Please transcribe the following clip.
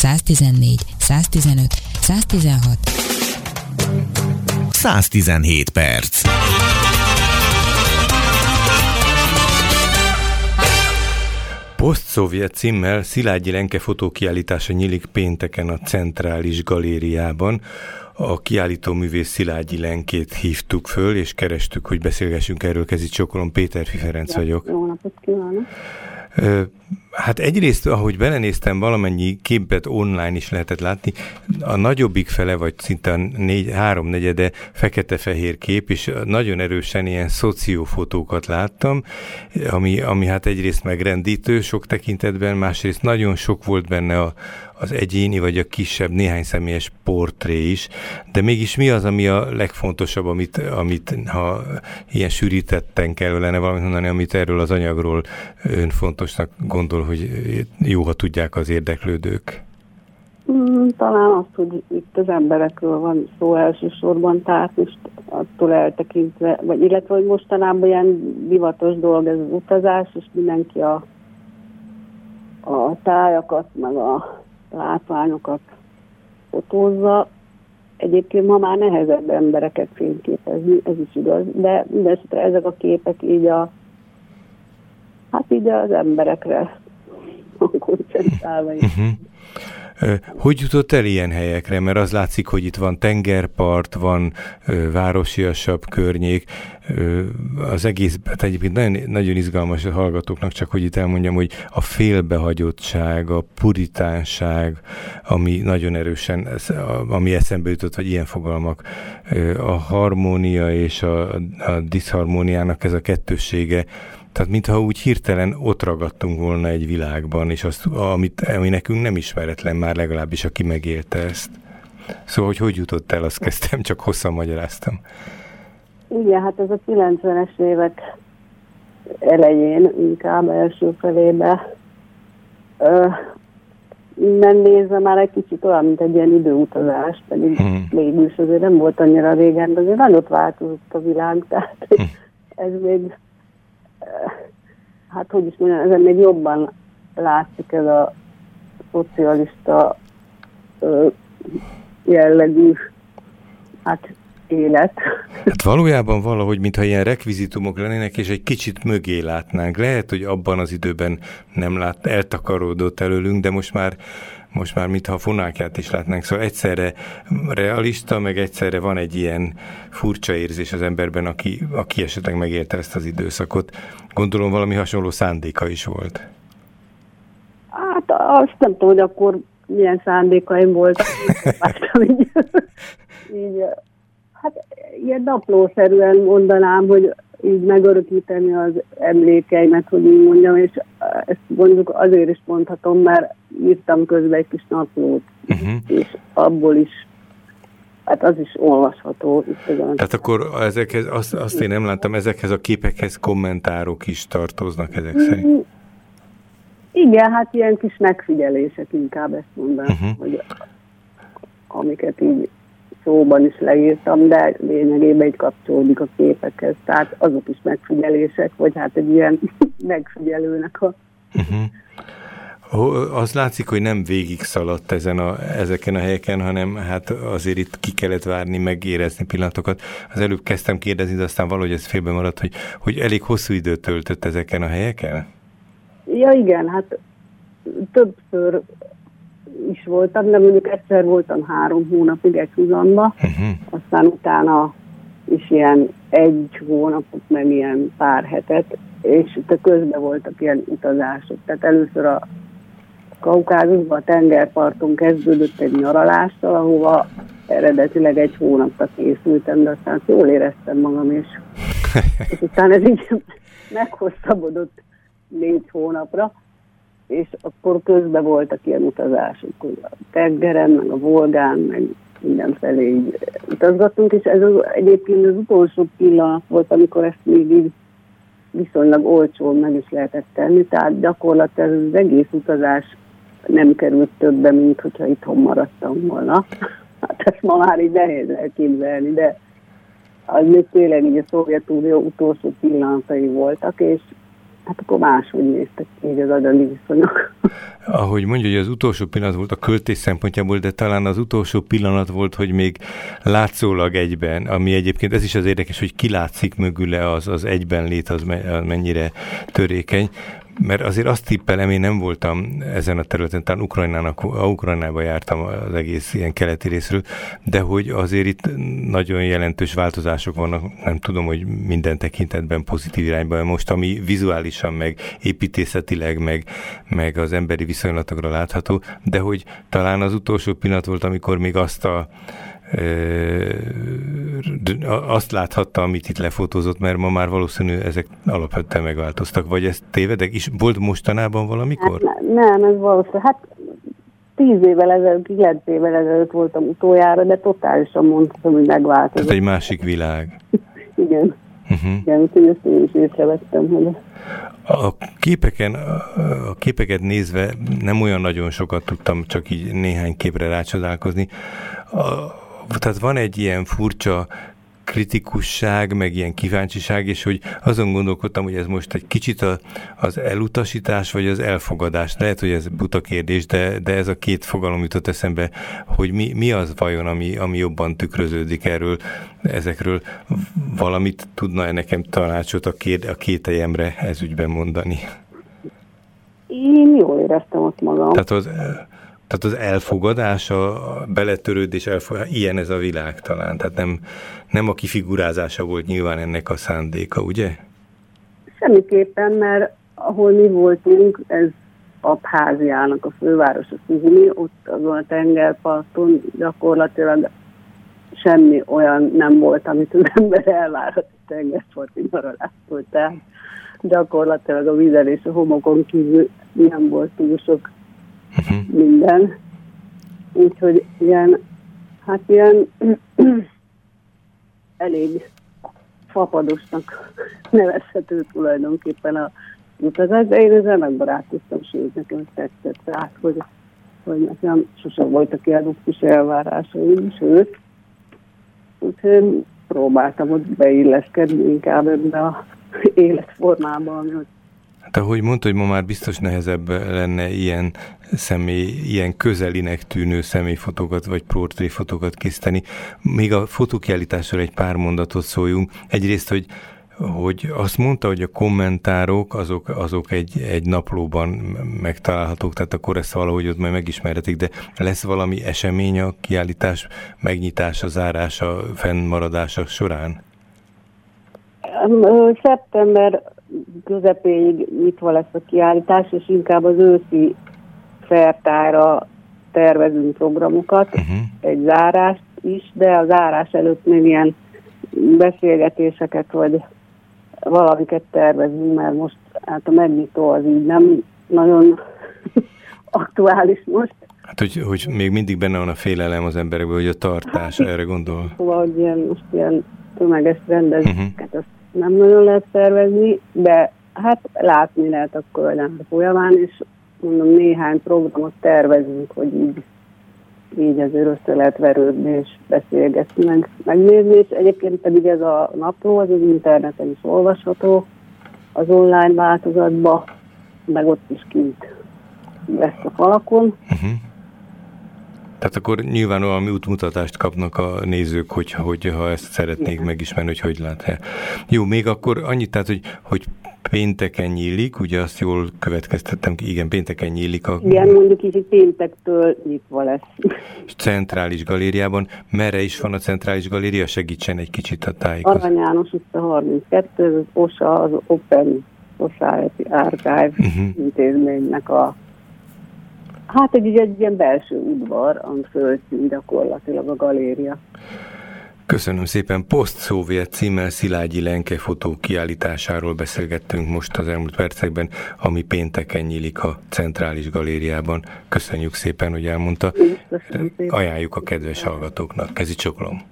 114, 115, 116. 117 perc. Posztszovjet címmel Szilágyi Lenke fotókiállítása nyílik pénteken a Centrális Galériában. A kiállító művész Szilágyi Lenkét hívtuk föl, és kerestük, hogy beszélgessünk erről. Kezi Csokolom, Péter Ferenc vagyok. Jó napot kívánok! Hát egyrészt, ahogy belenéztem, valamennyi képet online is lehetett látni, a nagyobbik fele, vagy szinte négy, háromnegyede fekete-fehér kép, és nagyon erősen ilyen szociófotókat láttam, ami, ami hát egyrészt megrendítő sok tekintetben, másrészt nagyon sok volt benne a, az egyéni vagy a kisebb, néhány személyes portré is, de mégis mi az, ami a legfontosabb, amit, amit ha ilyen sűrítetten kellene valamit mondani, amit erről az anyagról ön fontosnak gondol, hogy jó, ha tudják az érdeklődők? Mm, talán az, hogy itt az emberekről van szó elsősorban, tehát most attól eltekintve, vagy illetve, hogy mostanában ilyen divatos dolog ez az utazás, és mindenki a, a tájakat, meg a látványokat fotózza. Egyébként ma már nehezebb embereket fényképezni, ez is igaz, de mindesetre ezek a képek így a hát így az emberekre koncentrálva. Uh-huh. Hogy jutott el ilyen helyekre? Mert az látszik, hogy itt van tengerpart, van városiasabb környék, az egész, hát egyébként nagyon, nagyon izgalmas a hallgatóknak, csak hogy itt elmondjam, hogy a félbehagyottság, a puritánság, ami nagyon erősen, ami eszembe jutott, hogy ilyen fogalmak, a harmónia és a, a diszharmóniának ez a kettőssége, tehát mintha úgy hirtelen ott ragadtunk volna egy világban, és azt, amit, ami nekünk nem ismeretlen már legalábbis, aki megélte ezt. Szóval, hogy hogy jutott el, azt kezdtem, csak hosszan magyaráztam. Igen, hát ez a 90-es évek elején, inkább első felébe nem nézve már egy kicsit olyan, mint egy ilyen időutazás, pedig hmm. mégis azért nem volt annyira régen, de azért nagyot változott a világ, tehát hmm. ez még hát hogy is mondjam, ezen még jobban látszik ez a szocialista jellegű hát élet. Hát valójában valahogy, mintha ilyen rekvizitumok lennének, és egy kicsit mögé látnánk. Lehet, hogy abban az időben nem lát, eltakaródott előlünk, de most már most már mintha a fonákját is látnánk, szóval egyszerre realista, meg egyszerre van egy ilyen furcsa érzés az emberben, aki, aki esetleg megérte ezt az időszakot. Gondolom valami hasonló szándéka is volt. Hát azt nem tudom, hogy akkor milyen szándékaim voltak. így, így, hát ilyen naplószerűen mondanám, hogy így megörökíteni az emlékeimet, hogy így mondjam, és ezt mondjuk azért is mondhatom, mert írtam közben egy kis naplót, uh-huh. és abból is Hát az is olvasható. Itt Tehát akkor ezekhez, azt, azt én nem láttam, ezekhez a képekhez kommentárok is tartoznak ezek szerint? Igen, hát ilyen kis megfigyelések inkább ezt mondanám, uh-huh. hogy amiket így szóban is leírtam, de lényegében így kapcsolódik a képekhez. Tehát azok is megfigyelések, vagy hát egy ilyen megfigyelőnek a... Uh-huh. Az látszik, hogy nem végig szaladt ezen a, ezeken a helyeken, hanem hát azért itt ki kellett várni, megérezni pillanatokat. Az előbb kezdtem kérdezni, de aztán valahogy ez félbe maradt, hogy, hogy elég hosszú időt töltött ezeken a helyeken? Ja igen, hát többször is voltam, de mondjuk egyszer voltam három hónapig egy húzamba, uh-huh. aztán utána is ilyen egy hónapot, meg ilyen pár hetet, és itt közben voltak ilyen utazások. Tehát először a Kaukázusban a tengerparton kezdődött egy nyaralással, ahova eredetileg egy hónapra készültem, de aztán jól éreztem magam, és, és utána ez így meghosszabbodott négy hónapra, és akkor közben voltak ilyen utazások, a tengeren, meg a Volgán, meg mindenfelé így utazgattunk, és ez az, egyébként az utolsó pillanat volt, amikor ezt még így viszonylag olcsón meg is lehetett tenni, tehát gyakorlatilag az egész utazás nem került többe, mint hogyha itthon maradtam volna. Hát ezt ma már így nehéz elképzelni, de az még tényleg így a Szovjetunió utolsó pillanatai voltak, és hát akkor máshogy néztek így az anyagi viszonyok. Ahogy mondja, hogy az utolsó pillanat volt a költés szempontjából, de talán az utolsó pillanat volt, hogy még látszólag egyben, ami egyébként ez is az érdekes, hogy kilátszik mögüle az, az egyben lét, az mennyire törékeny mert azért azt tippelem, én nem voltam ezen a területen, talán Ukrajnának, a Ukrajnába jártam az egész ilyen keleti részről, de hogy azért itt nagyon jelentős változások vannak, nem tudom, hogy minden tekintetben pozitív irányban, most ami vizuálisan, meg építészetileg, meg, meg az emberi viszonylatokra látható, de hogy talán az utolsó pillanat volt, amikor még azt a azt láthatta, amit itt lefotózott, mert ma már valószínű ezek alapvetően megváltoztak. Vagy ez tévedek? És volt mostanában valamikor? Hát, nem, ez valószínű. Hát tíz évvel ezelőtt, kilenc évvel ezelőtt voltam utoljára, de totálisan mondhatom, hogy megváltozott. Tehát egy másik világ. Igen. Uh-huh. Igen, úgyhogy ezt én is észrevettem, hogy a képeken, a képeket nézve nem olyan nagyon sokat tudtam csak így néhány képre rácsodálkozni. A, tehát van egy ilyen furcsa kritikusság, meg ilyen kíváncsiság, és hogy azon gondolkodtam, hogy ez most egy kicsit a, az elutasítás, vagy az elfogadás. Lehet, hogy ez buta kérdés, de, de ez a két fogalom jutott eszembe, hogy mi, mi az vajon, ami, ami jobban tükröződik erről, ezekről. Valamit tudna-e nekem tanácsot a, két, a kételyemre ez ügyben mondani? Én jól éreztem ott magam. Tehát az, tehát az elfogadás, a beletörődés, elfogadás, ilyen ez a világ talán. Tehát nem, nem a kifigurázása volt nyilván ennek a szándéka, ugye? Semmiképpen, mert ahol mi voltunk, ez Abháziának a főváros, a Szizini, ott azon a tengerparton gyakorlatilag semmi olyan nem volt, amit az ember elvárhat a tengerparti maradástól. Tehát gyakorlatilag a vízen és a homokon kívül nem volt túl sok uh-huh. minden. Úgyhogy ilyen, hát ilyen elég fapadosnak nevezhető tulajdonképpen a utazás, de én ezzel megbarátkoztam, sőt nekem tetszett rá, hogy, hogy nekem sosem voltak ilyen kis elvárásaim, sőt, úgyhogy próbáltam ott beilleszkedni inkább ebbe a életformába, ami ott Hát ahogy mondta, hogy ma már biztos nehezebb lenne ilyen személy, ilyen közelinek tűnő személyfotókat vagy portréfotókat készíteni. Még a fotókiállításról egy pár mondatot szóljunk. Egyrészt, hogy hogy azt mondta, hogy a kommentárok azok, azok egy, egy naplóban megtalálhatók, tehát akkor ezt valahogy ott majd megismerhetik, de lesz valami esemény a kiállítás megnyitása, zárása, fennmaradása során? Szeptember közepéig nyitva lesz a kiállítás, és inkább az őszi fertára tervezünk programokat, uh-huh. egy zárást is, de a zárás előtt még ilyen beszélgetéseket, vagy valamiket tervezünk, mert most hát a megnyitó az így nem nagyon aktuális most. Hát, hogy, hogy még mindig benne van a félelem az emberekben, hogy a tartás, hát, erre gondol? Szóval, hogy ilyen, most ilyen tömeges rendezvényeket, uh-huh. azt nem nagyon lehet szervezni, de hát látni lehet akkor a nyár folyamán, és mondom, néhány programot tervezünk, hogy így, így azért össze lehet verődni és beszélgetni, meg, megnézni, és egyébként pedig ez a napló az az interneten is olvasható, az online változatban, meg ott is kint lesz a falakon. Uh-huh. Tehát akkor nyilván valami útmutatást kapnak a nézők, hogyha, hogyha ezt szeretnék Igen. megismerni, hogy hogy lát Jó, még akkor annyit, tehát, hogy, hogy pénteken nyílik, ugye azt jól következtettem igen, pénteken nyílik a... Igen, mondjuk így, hogy péntektől nyitva lesz. Centrális galériában. Merre is van a centrális galéria? Segítsen egy kicsit a tájékoz. Arany János utca 32, az OSA, az Open Society Archive uh-huh. intézménynek a Hát egy, egy ilyen belső udvar, földszín gyakorlatilag a galéria. Köszönöm szépen. Post-Szovjet címmel Szilágyi Lenke fotó kiállításáról beszélgettünk most az elmúlt percekben, ami pénteken nyílik a Centrális Galériában. Köszönjük szépen, hogy elmondta. Ajánljuk a kedves hallgatóknak. Kezi csokolom.